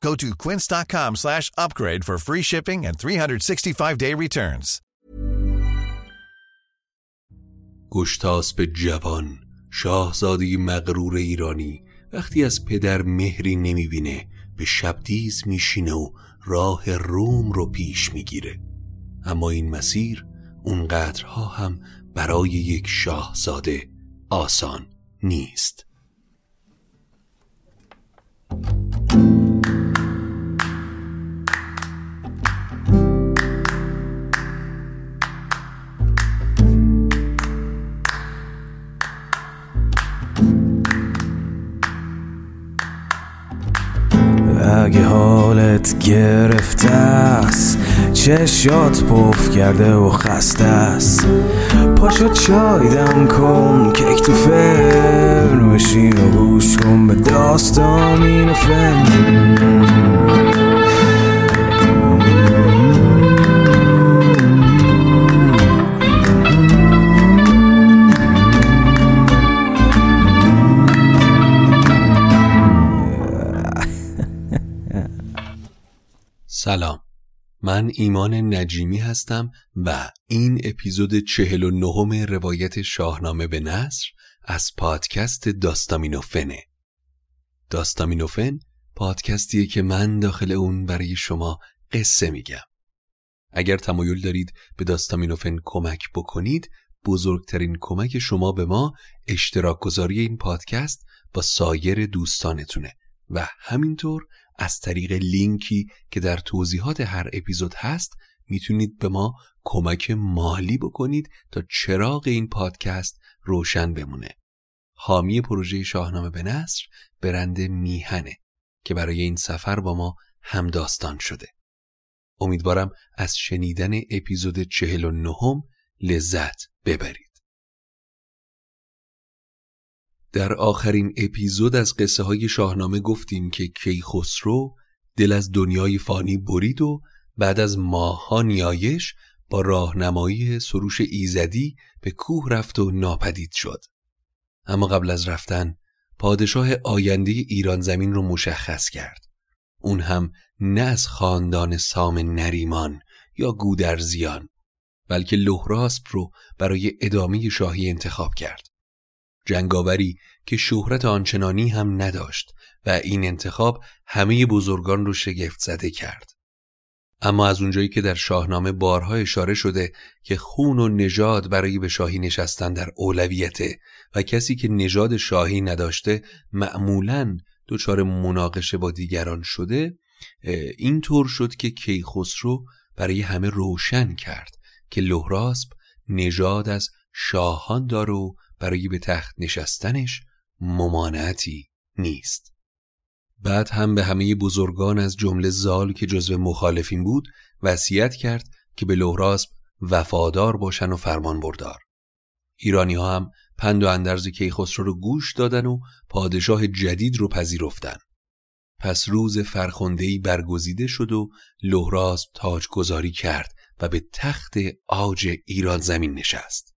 Go to quince.com slash upgrade for free shipping and 365-day returns. گشتاسب جوان شاهزاده مغرور ایرانی وقتی از پدر مهری نمی‌بینه به شبدیز میشینه و راه روم رو پیش می‌گیره اما این مسیر اونقدرها هم برای یک شاهزاده آسان نیست اگه حالت گرفته است چشات پف کرده و خسته است. پاشو چای دم کن کیک تو فرن بشین و گوش کن به داستان این فن. سلام. من ایمان نجیمی هستم و این اپیزود چهل و نهم روایت شاهنامه به نصر از پادکست داستامینوفنه. داستامینوفن پادکستیه که من داخل اون برای شما قصه میگم. اگر تمایل دارید به داستامینوفن کمک بکنید بزرگترین کمک شما به ما اشتراک گذاری این پادکست با سایر دوستانتونه و همینطور از طریق لینکی که در توضیحات هر اپیزود هست می‌تونید به ما کمک مالی بکنید تا چراغ این پادکست روشن بمونه. حامی پروژه شاهنامه به نصر برند میهنه که برای این سفر با ما همداستان شده. امیدوارم از شنیدن اپیزود چهل و نهم لذت ببرید. در آخرین اپیزود از قصه های شاهنامه گفتیم که کیخسرو دل از دنیای فانی برید و بعد از ماها نیایش با راهنمایی سروش ایزدی به کوه رفت و ناپدید شد. اما قبل از رفتن پادشاه آینده ایران زمین رو مشخص کرد. اون هم نه از خاندان سام نریمان یا گودرزیان بلکه لهراسپ رو برای ادامه شاهی انتخاب کرد. جنگاوری که شهرت آنچنانی هم نداشت و این انتخاب همه بزرگان رو شگفت زده کرد. اما از اونجایی که در شاهنامه بارها اشاره شده که خون و نژاد برای به شاهی نشستن در اولویته و کسی که نژاد شاهی نداشته معمولاً دچار مناقشه با دیگران شده این طور شد که کیخسرو برای همه روشن کرد که لهراسپ نژاد از شاهان داره و برای به تخت نشستنش ممانعتی نیست. بعد هم به همه بزرگان از جمله زال که جزو مخالفین بود وصیت کرد که به لهراسپ وفادار باشن و فرمان بردار. ایرانی ها هم پند و اندرز کیخسرو رو گوش دادن و پادشاه جدید رو پذیرفتن. پس روز فرخندهی برگزیده شد و لهراسپ تاجگذاری کرد و به تخت آج ایران زمین نشست.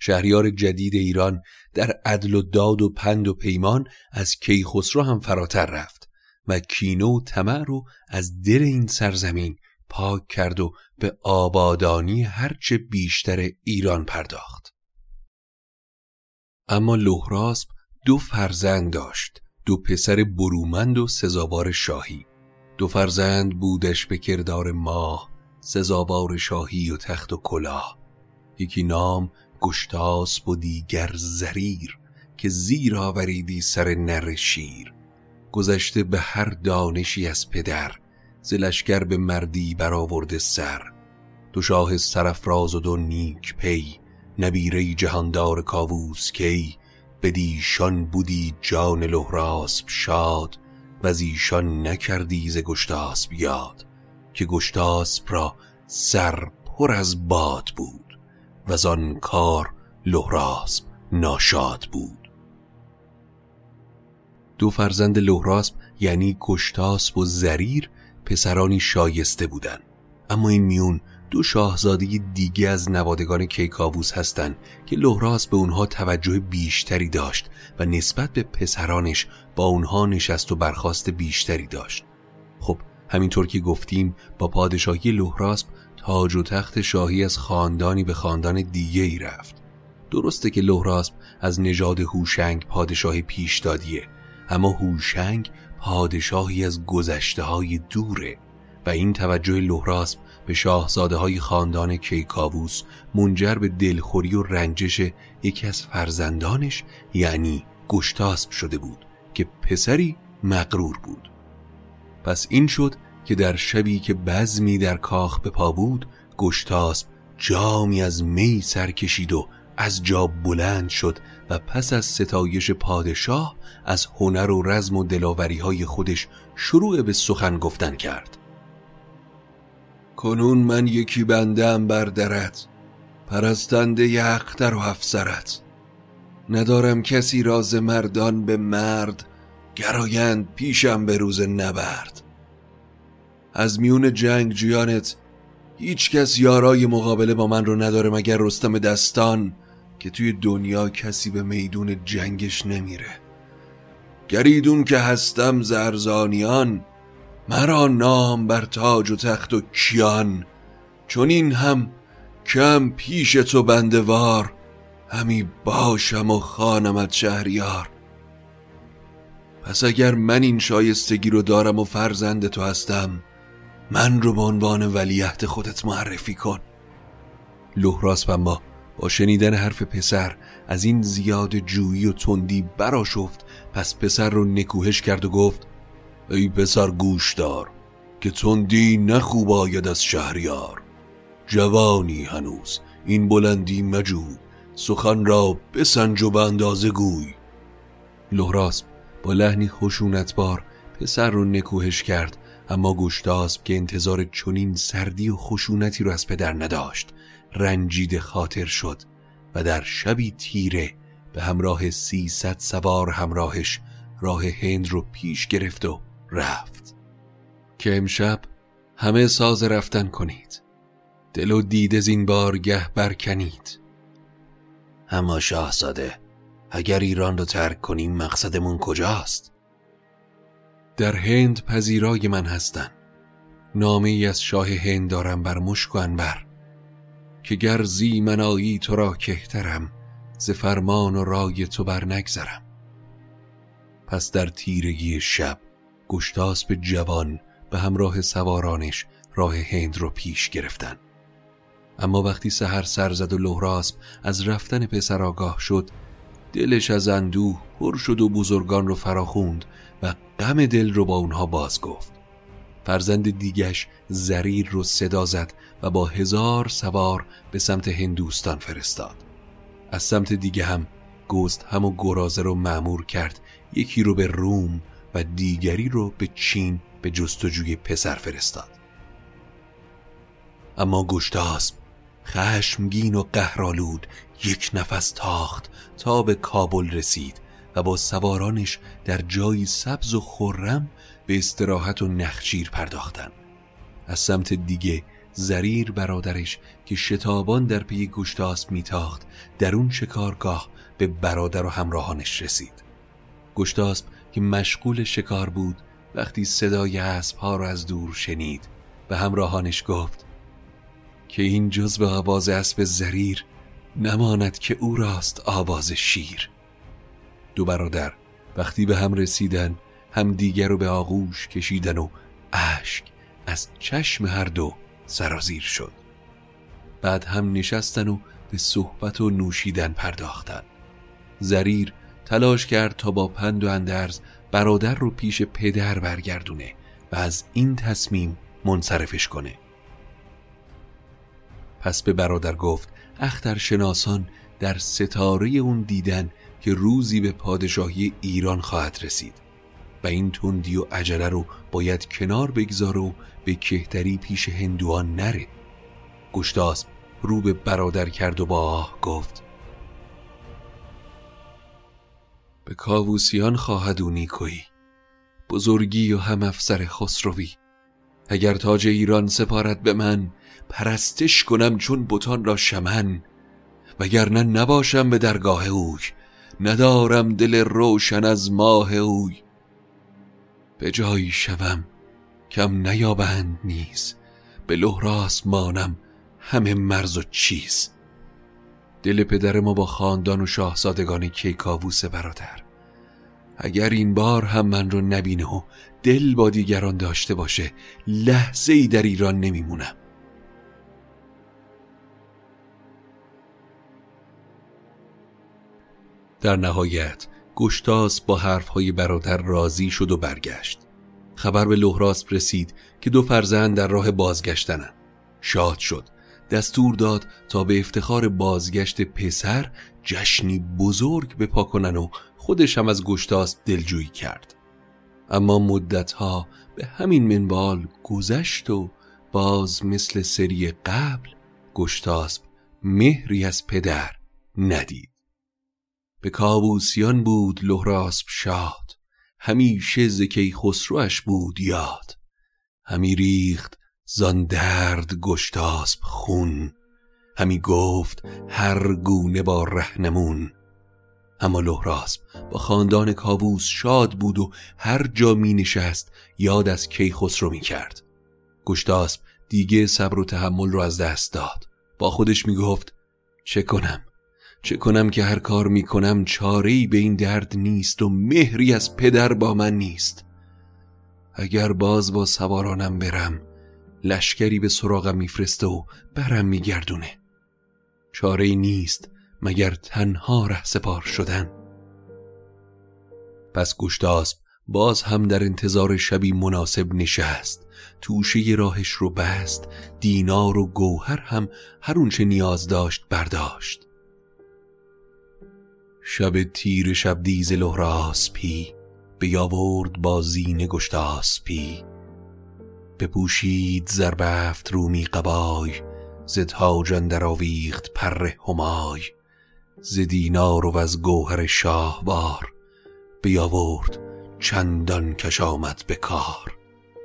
شهریار جدید ایران در عدل و داد و پند و پیمان از کیخسرو هم فراتر رفت و کینو و طمع رو از دل این سرزمین پاک کرد و به آبادانی هرچه بیشتر ایران پرداخت. اما لحراسب دو فرزند داشت دو پسر برومند و سزاوار شاهی. دو فرزند بودش به کردار ماه سزاوار شاهی و تخت و کلاه. یکی نام گشتاس و دیگر زریر که زیر آوریدی سر نر شیر. گذشته به هر دانشی از پدر زلشگر به مردی برآورده سر. دو شاه سرفراز و دو نیک پی نبیره جهاندار کاووس کی. بدیشان بودی جان لهراسب شاد و از ایشان نکردی ز گشتاسب یاد. که گشتاسب را سر پر از باد بود. و آن کار لهراسب ناشاد بود. دو فرزند لهراسب یعنی گشتاسب و زریر پسرانی شایسته بودند. اما این میون دو شاهزاده دیگه از نوادگان کیکاووس هستند که لحراس به اونها توجه بیشتری داشت و نسبت به پسرانش با اونها نشست و برخواست بیشتری داشت. خب همینطور که گفتیم با پادشاهی لحراسب تاج و تخت شاهی از خاندانی به خاندان دیگه ای رفت. درسته که لحراسب از نژاد هوشنگ پادشاه پیشدادیه اما هوشنگ پادشاهی از گذشته های دوره و این توجه لحراسب به شاهزاده های خاندان کیکاووس منجر به دلخوری و رنجش یکی از فرزندانش یعنی گشتاسب شده بود که پسری مغرور بود. پس این شد که در شبی که بزمی در کاخ به پا بود گشتاسب جامی از می سر کشید و از جا بلند شد و پس از ستایش پادشاه از هنر و رزم و دلاوری های خودش شروع به سخن گفتن کرد. کنون من یکی بندم بر درت پرستنده یختر و افسرت. ندارم کسی راز مردان به مرد گرایند پیشم به روز نبرد. از میون جنگ جیانت هیچ کس یارای مقابله با من رو نداره مگر رستم دستان که توی دنیا کسی به میدون جنگش نمیره. گریدون که هستم زرزانیان مرا نام بر تاج و تخت و کیان. چون این هم کم پیش تو بندوار همی باشم و خانمت شهریار. پس اگر من این شایستگی رو دارم و فرزند تو هستم من رو به عنوان ولیهت خودت معرفی کن. لحراس با با شنیدن حرف پسر از این زیاد جویی و تندی براشفت پس پسر رو نکوهش کرد و گفت ای پسر گوش دار که تندی نخوب آید از شهریار. جوانی هنوز این بلندی مجوی سخن را بسنج و به اندازه گوی. لحراس با لحنی خشونتبار پسر رو نکوهش کرد. اما گوشتاسب که انتظار چنین سردی و خشونتی رو از پدر نداشت رنجید خاطر شد و در شبی تیره به همراه سیصد سوار همراهش راه هند رو پیش گرفت و رفت. که امشب همه ساز رفتن کنید. دل و دید این بارگه برکنید. اما شاهزاده اگر ایران رو ترک کنیم مقصدمون کجاست؟ در هند پذیرای من هستن نامه ای از شاه هند دارم بر مشک و انبر که گر زی منایی تو را کهترم ز فرمان و رای تو بر نگذرم. پس در تیرگی شب به جوان به همراه سوارانش راه هند رو پیش گرفتن. اما وقتی سهر سر زد و لحراسب از رفتن پسر آگاه شد دلش از اندوه پر شد و بزرگان رو فراخوند و غم دل رو با اونها باز گفت. فرزند دیگش زریر رو صدا زد و با هزار سوار به سمت هندوستان فرستاد. از سمت دیگه هم گست هم و گرازه رو معمور کرد. یکی رو به روم و دیگری رو به چین به جستجوی پسر فرستاد. اما گشتاسب خشمگین و قهرالود یک نفس تاخت تا به کابل رسید و با سوارانش در جایی سبز و خرم به استراحت و نخچیر پرداختن از سمت دیگه زریر برادرش که شتابان در پی گشتاسب میتاخت در اون شکارگاه به برادر و همراهانش رسید. گشتاسب که مشغول شکار بود وقتی صدای اسبها را از دور شنید به همراهانش گفت که این جز به آواز اسب زریر نماند که او راست آواز شیر. دو برادر وقتی به هم رسیدن هم دیگر رو به آغوش کشیدن و اشک از چشم هر دو سرازیر شد. بعد هم نشستن و به صحبت و نوشیدن پرداختن. زریر تلاش کرد تا با پند و اندرز برادر رو پیش پدر برگردونه و از این تصمیم منصرفش کنه. پس به برادر گفت اخترشناسان در ستاره اون دیدن که روزی به پادشاهی ایران خواهد رسید و این تندی و عجله رو باید کنار بگذار و به کهتری پیش هندوان نره. گشتاسب رو به برادر کرد و با آه گفت به کاووسیان خواهد و نیکویی بزرگی و هم افسر خسروی. اگر تاج ایران سپارت به من پرستش کنم چون بتان را شمن وگرنه نباشم به درگاه اوی ندارم دل روشن از ماه اوی. به جایی شوم کم نیابند نیز به لحراس مانم همه مرز و چیز. دل پدر ما با خاندان و شاهزادگان کیکاووس برادر اگر این بار هم من رو نبینه و دل با دیگران داشته باشه لحظه ای در ایران نمیمونم. در نهایت گشتاس با حرفهای برادر راضی شد و برگشت. خبر به لحراسب رسید که دو فرزند در راه بازگشتنن شاد شد. دستور داد تا به افتخار بازگشت پسر جشنی بزرگ بپا کنن و خودش هم از گشتاس دلجویی کرد. اما مدتها به همین منبال گذشت و باز مثل سری قبل گشتاسب مهری از پدر ندید. به کابوسیان بود لحراسب شاد همیشه زکی خسروش بود یاد. همی ریخت زان درد گشتاسب خون همی گفت هر گونه با رهنمون اما لحراسب با خاندان کابوس شاد بود و هر جا می نشست یاد از کیخسرو می کرد. گشتاسب دیگه صبر و تحمل رو از دست داد. با خودش می گفت چه کنم؟ چه کنم که هر کار می کنم چاره به این درد نیست و مهری از پدر با من نیست. اگر باز با سوارانم برم لشکری به سراغم میفرسته و برم میگردونه. چاره نیست مگر تنها ره سپار شدن. پس گشتاسب باز هم در انتظار شبی مناسب نشست. توشه راهش رو بست دینار و گوهر هم هر اونچه نیاز داشت برداشت. شب تیر شب دیز لحراسپی بیاورد با زین گشتاسپی بپوشید زربفت رومی قبای ز تاج در آویخت پر همای. ز دینار و از گوهر شاهوار بیاورد چندان کش آمد به کار.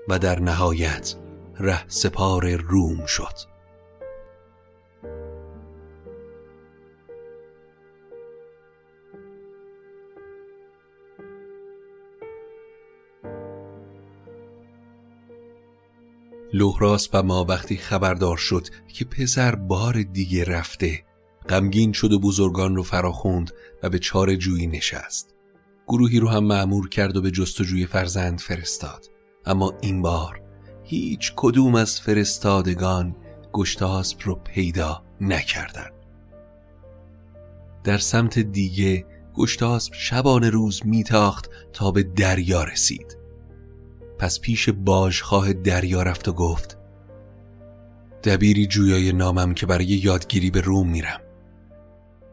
و در نهایت ره سپار روم شد. لحراس و ما وقتی خبردار شد که پسر بار دیگه رفته غمگین شد و بزرگان رو فراخوند و به چار جویی نشست. گروهی رو هم معمور کرد و به جستجوی فرزند فرستاد. اما این بار هیچ کدوم از فرستادگان گشتاسب رو پیدا نکردند. در سمت دیگه گشتاسب شبان روز میتاخت تا به دریا رسید. پس پیش باژخواه دریا رفت و گفت دبیری جویای نامم که برای یادگیری به روم میرم.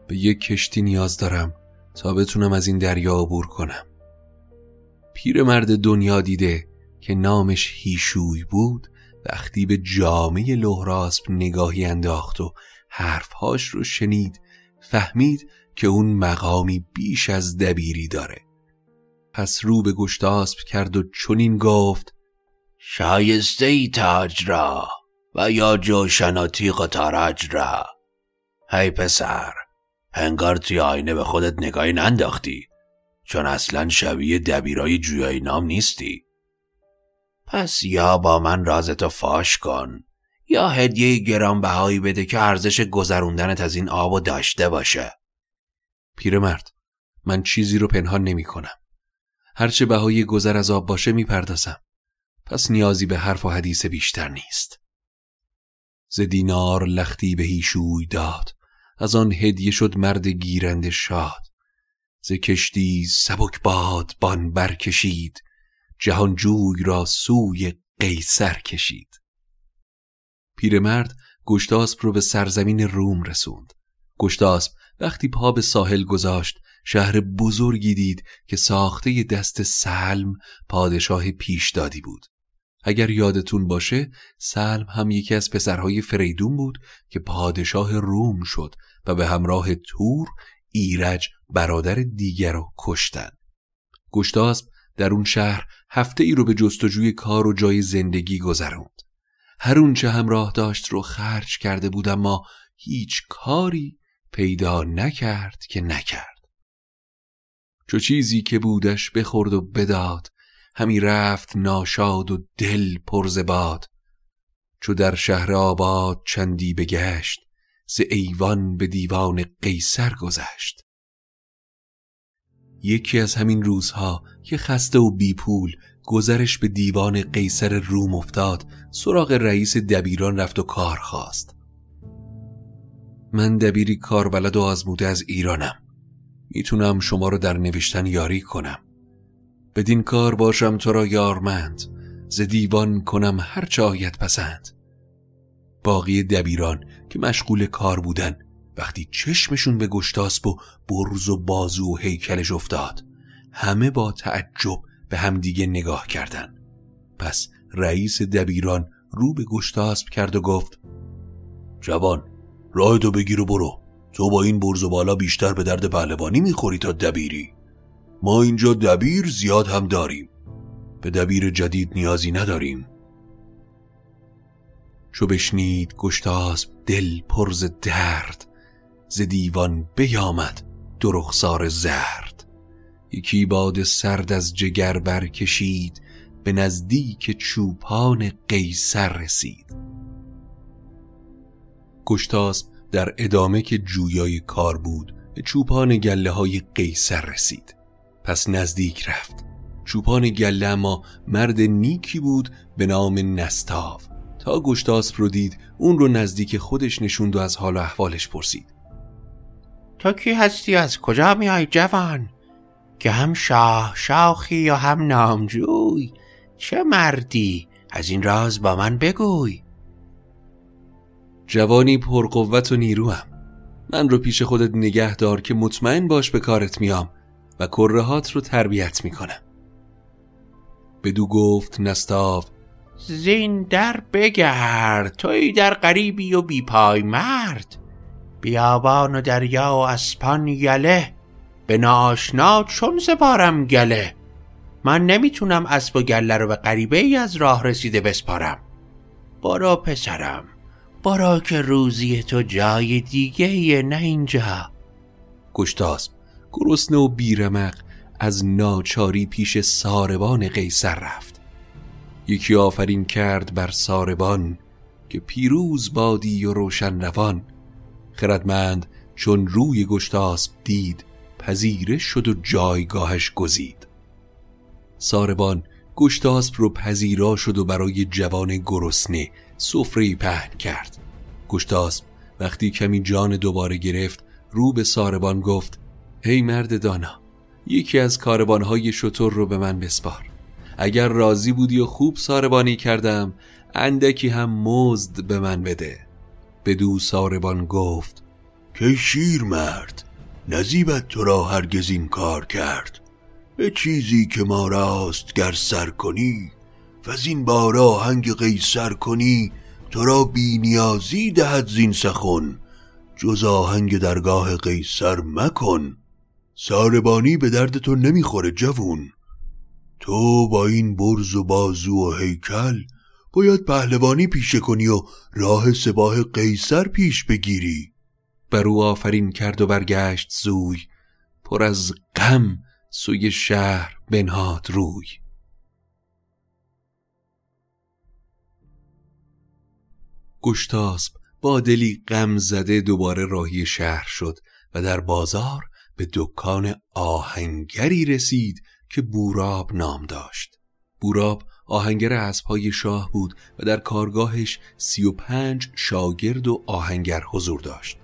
به یک کشتی نیاز دارم تا بتونم از این دریا عبور کنم. پیرمرد دنیا دیده که نامش هیشوی بود وقتی به جامعه لحراسب نگاهی انداخت و حرفهاش رو شنید فهمید که اون مقامی بیش از دبیری داره. پس رو به گشتاسب کرد و چنین گفت شایسته ای تاج را و یا جوشناتی قطارج را. هی پسر هنگار توی آینه به خودت نگاهی ننداختی چون اصلا شبیه دبیرای جویای نام نیستی. پس یا با من رازتو فاش کن یا هدیه گرانبهایی بده که ارزش گذروندنت از این آب و داشته باشه. پیرمرد من چیزی رو پنهان نمی کنم هرچه بهای گذر از آب باشه می‌پردازم. پس نیازی به حرف و حدیث بیشتر نیست. ز دینار لختی به هیشوی داد. از آن هدیه شد مرد گیرنده شاد. ز کشتی سبک باد بان برکشید. جهانجوی را سوی قیصر کشید. پیرمرد گشتاسب رو به سرزمین روم رسوند. گشتاسب وقتی پا به ساحل گذاشت شهر بزرگی دید که ساخته دست سلم پادشاه پیش دادی بود. اگر یادتون باشه سلم هم یکی از پسرهای فریدون بود که پادشاه روم شد و به همراه تور ایرج برادر دیگر رو کشتن گشتاسب در اون شهر هفته ای رو به جستجوی کار و جای زندگی گذروند. هر اون چه همراه داشت رو خرج کرده بود اما هیچ کاری پیدا نکرد که نکرد. چو چیزی که بودش بخورد و بداد همی رفت ناشاد و دل پرز باد. چو در شهر آباد چندی بگشت ز ایوان به دیوان قیصر گذشت. یکی از همین روزها که خسته و بیپول گذرش به دیوان قیصر روم افتاد سراغ رئیس دبیران رفت و کار خواست. من دبیری کاربلد و آزموده از ایرانم. می‌تونم شما رو در نوشتن یاری کنم. بدین کار باشم تو را یارمند. ز دیوان کنم هر آید پسند. باقی دبیران که مشغول کار بودن وقتی چشمشون به گشتاسب و برز و بازو و هیکلش افتاد همه با تعجب به همدیگه نگاه کردن. پس رئیس دبیران رو به گشتاسب کرد و گفت جوان راه تو بگیر و برو. تو با این برز و بالا بیشتر به درد پهلوانی می‌خوری تا دبیری. ما اینجا دبیر زیاد هم داریم. به دبیر جدید نیازی نداریم. چو بشنید گشتاسب دل پرز درد ز دیوان بیامد دو رخسار زرد. یکی باد سرد از جگر برکشید به نزدیک چوپان قیصر رسید. گشتاسب در ادامه که جویای کار بود به چوپان گله های قیصر رسید. پس نزدیک رفت. چوپان گله اما مرد نیکی بود به نام نستاو. تا گشتاسب رو دید اون رو نزدیک خودش نشوند و از حال و احوالش پرسید. تو کی هستی؟ از کجا میای جوان؟ که هم شاه شاخی یا هم نامجوی؟ چه مردی؟ از این راز با من بگوی. جوانی پرقوت و نیروم من رو پیش خودت نگه دار که مطمئن باش به کارت میام و کرهات رو تربیت می‌کنم. بدو گفت نستاو زین در بگرد توی در غریبی و بیپای مرد. بیابان و دریا و اسپان یله به ناشنا چون سپارم گله. من نمی‌تونم اسب و گله رو به غریبه ای از راه رسیده بسپارم. برو پسرم. برو که روزی تو جای دیگه نه اینجا. گشتاسب گرسنه و بیرمق از ناچاری پیش ساربان قیصر رفت. یکی آفرین کرد بر ساربان که پیروز بادی و روشن روان. خردمند چون روی گشتاسب دید پذیره شد و جایگاهش گزید. ساربان گشتاسب رو پذیرا شد و برای جوان گرسنه سفره پهن کرد. گشتاسب وقتی کمی جان دوباره گرفت رو به ساربان گفت ای مرد دانا یکی از کاربانهای شطور رو به من بسپار. اگر راضی بودی و خوب ساربانی کردم اندکی هم مزد به من بده. بدو ساربان گفت که شیر مرد نزیبت تو را هرگز این کار کرد. به چیزی که ما راست گر سر کنی و این بارا هنگ قیصر کنی تو را بی نیازی دهد زین سخن. جز آهنگ درگاه قیصر مکن. ساربانی به درد تو نمی‌خوره جوون. تو با این برز و بازو و هیکل باید پهلوانی پیشه کنی و راه سباه قیصر پیش بگیری. بر او آفرین کرد و برگشت زوی. پر از غم سوی شهر بنهاد روی. گشتاسب با دلی غم زده دوباره راهی شهر شد و در بازار به دکان آهنگری رسید که بوراب نام داشت. بوراب آهنگر اسبهای شاه بود و در کارگاهش سی و پنج شاگرد و آهنگر حضور داشت.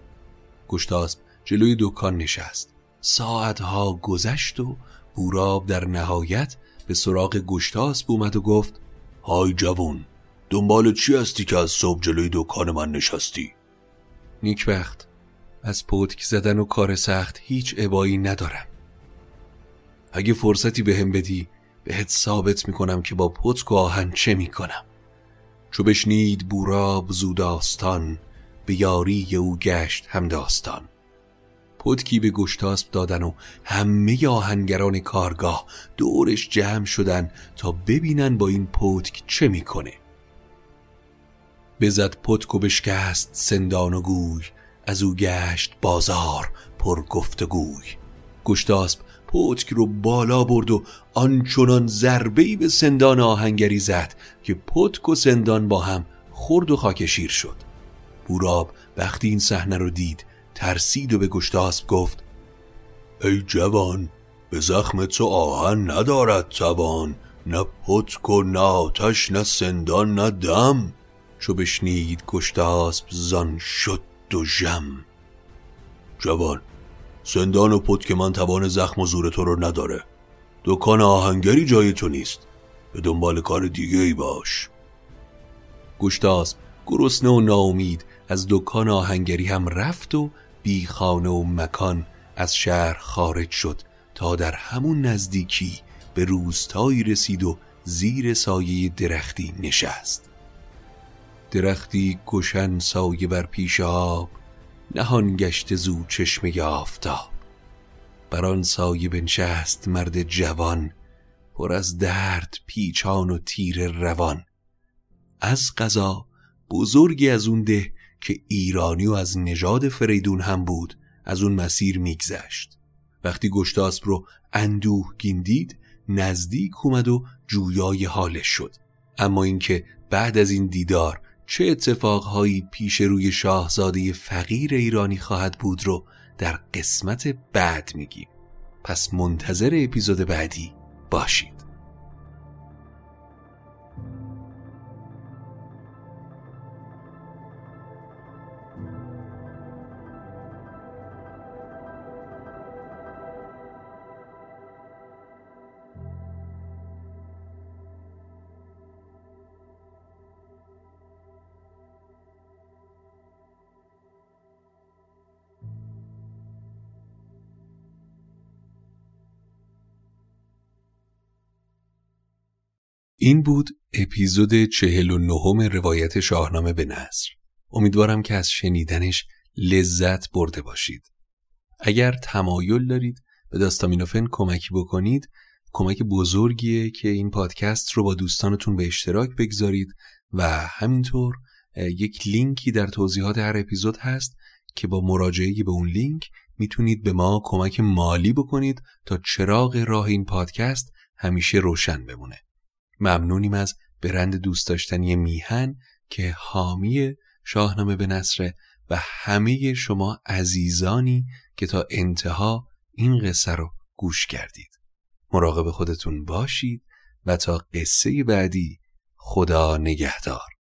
گشتاسب جلوی دکان نشست. ساعتها گذشت و بوراب در نهایت به سراغ گشتاسب اومد و گفت های جوون دنبال چی هستی که از صبح جلوی دکان من نشستی؟ نیکبخت از پتک زدن و کار سخت هیچ عبایی ندارم. اگه فرصتی به هم بدی بهت ثابت می‌کنم که با پتک و آهن چه می‌کنم. چو بشنید بوراب زوداستان به یاری او گشت هم داستان. پتکی به گشتاسب دادن و همه آهنگران کارگاه دورش جمع شدن تا ببینن با این پتک چه می‌کنه. بزد پتک و بشکست سندان و گوی از او گشت بازار پر گفتگوی گشتاسب پتک رو بالا برد و آنچنان ضربه‌ای به سندان آهنگری زد که پتک و سندان با هم خرد و خاکشیر شد. بوراب وقتی این صحنه رو دید ترسید و به گشتاسب گفت ای جوان به زخم تو آهن ندارد توان نه پتک و نه آتش نه سندان نه دم. چو بشنید گشتاسب زان شد دو جم جوان سندان و پتک من توان زخم و زور تو رو نداره. دکان آهنگری جای تو نیست. به دنبال کار دیگه ای باش. گشتاسب گرسنه و ناامید از دکان آهنگری هم رفت و بی خانه و مکان از شهر خارج شد تا در همون نزدیکی به روستایی رسید و زیر سایه درختی نشست. درختی گشن سایه بر پیش آب نهان گشت زو چشمه آفتاب. بر آن سایه بنشست مرد جوان پر از درد پیچان و تیر روان. از قضا بزرگی از اون ده که ایرانی و از نژاد فریدون هم بود از اون مسیر میگذشت. وقتی گشتاسب رو اندوه گیندید نزدیک اومد و جویای حالش شد. اما اینکه بعد از این دیدار چه اتفاقهایی پیش روی شاهزاده فقیر ایرانی خواهد بود رو در قسمت بعد میگیم. پس منتظر اپیزود بعدی باشید. این بود اپیزود چهل و نهم روایت شاهنامه به نصر امیدوارم که از شنیدنش لذت برده باشید. اگر تمایل دارید به داستامینوفن کمکی بکنید کمک بزرگیه که این پادکست رو با دوستانتون به اشتراک بگذارید و همینطور یک لینکی در توضیحات هر اپیزود هست که با مراجعه به اون لینک می‌تونید به ما کمک مالی بکنید تا چراغ راه این پادکست همیشه روشن بمونه. ممنونیم از برند دوست داشتنی میهن که حامی شاهنامه به نصره و همه شما عزیزانی که تا انتها این قصه رو گوش کردید. مراقب خودتون باشید و تا قصه بعدی خدا نگهدار.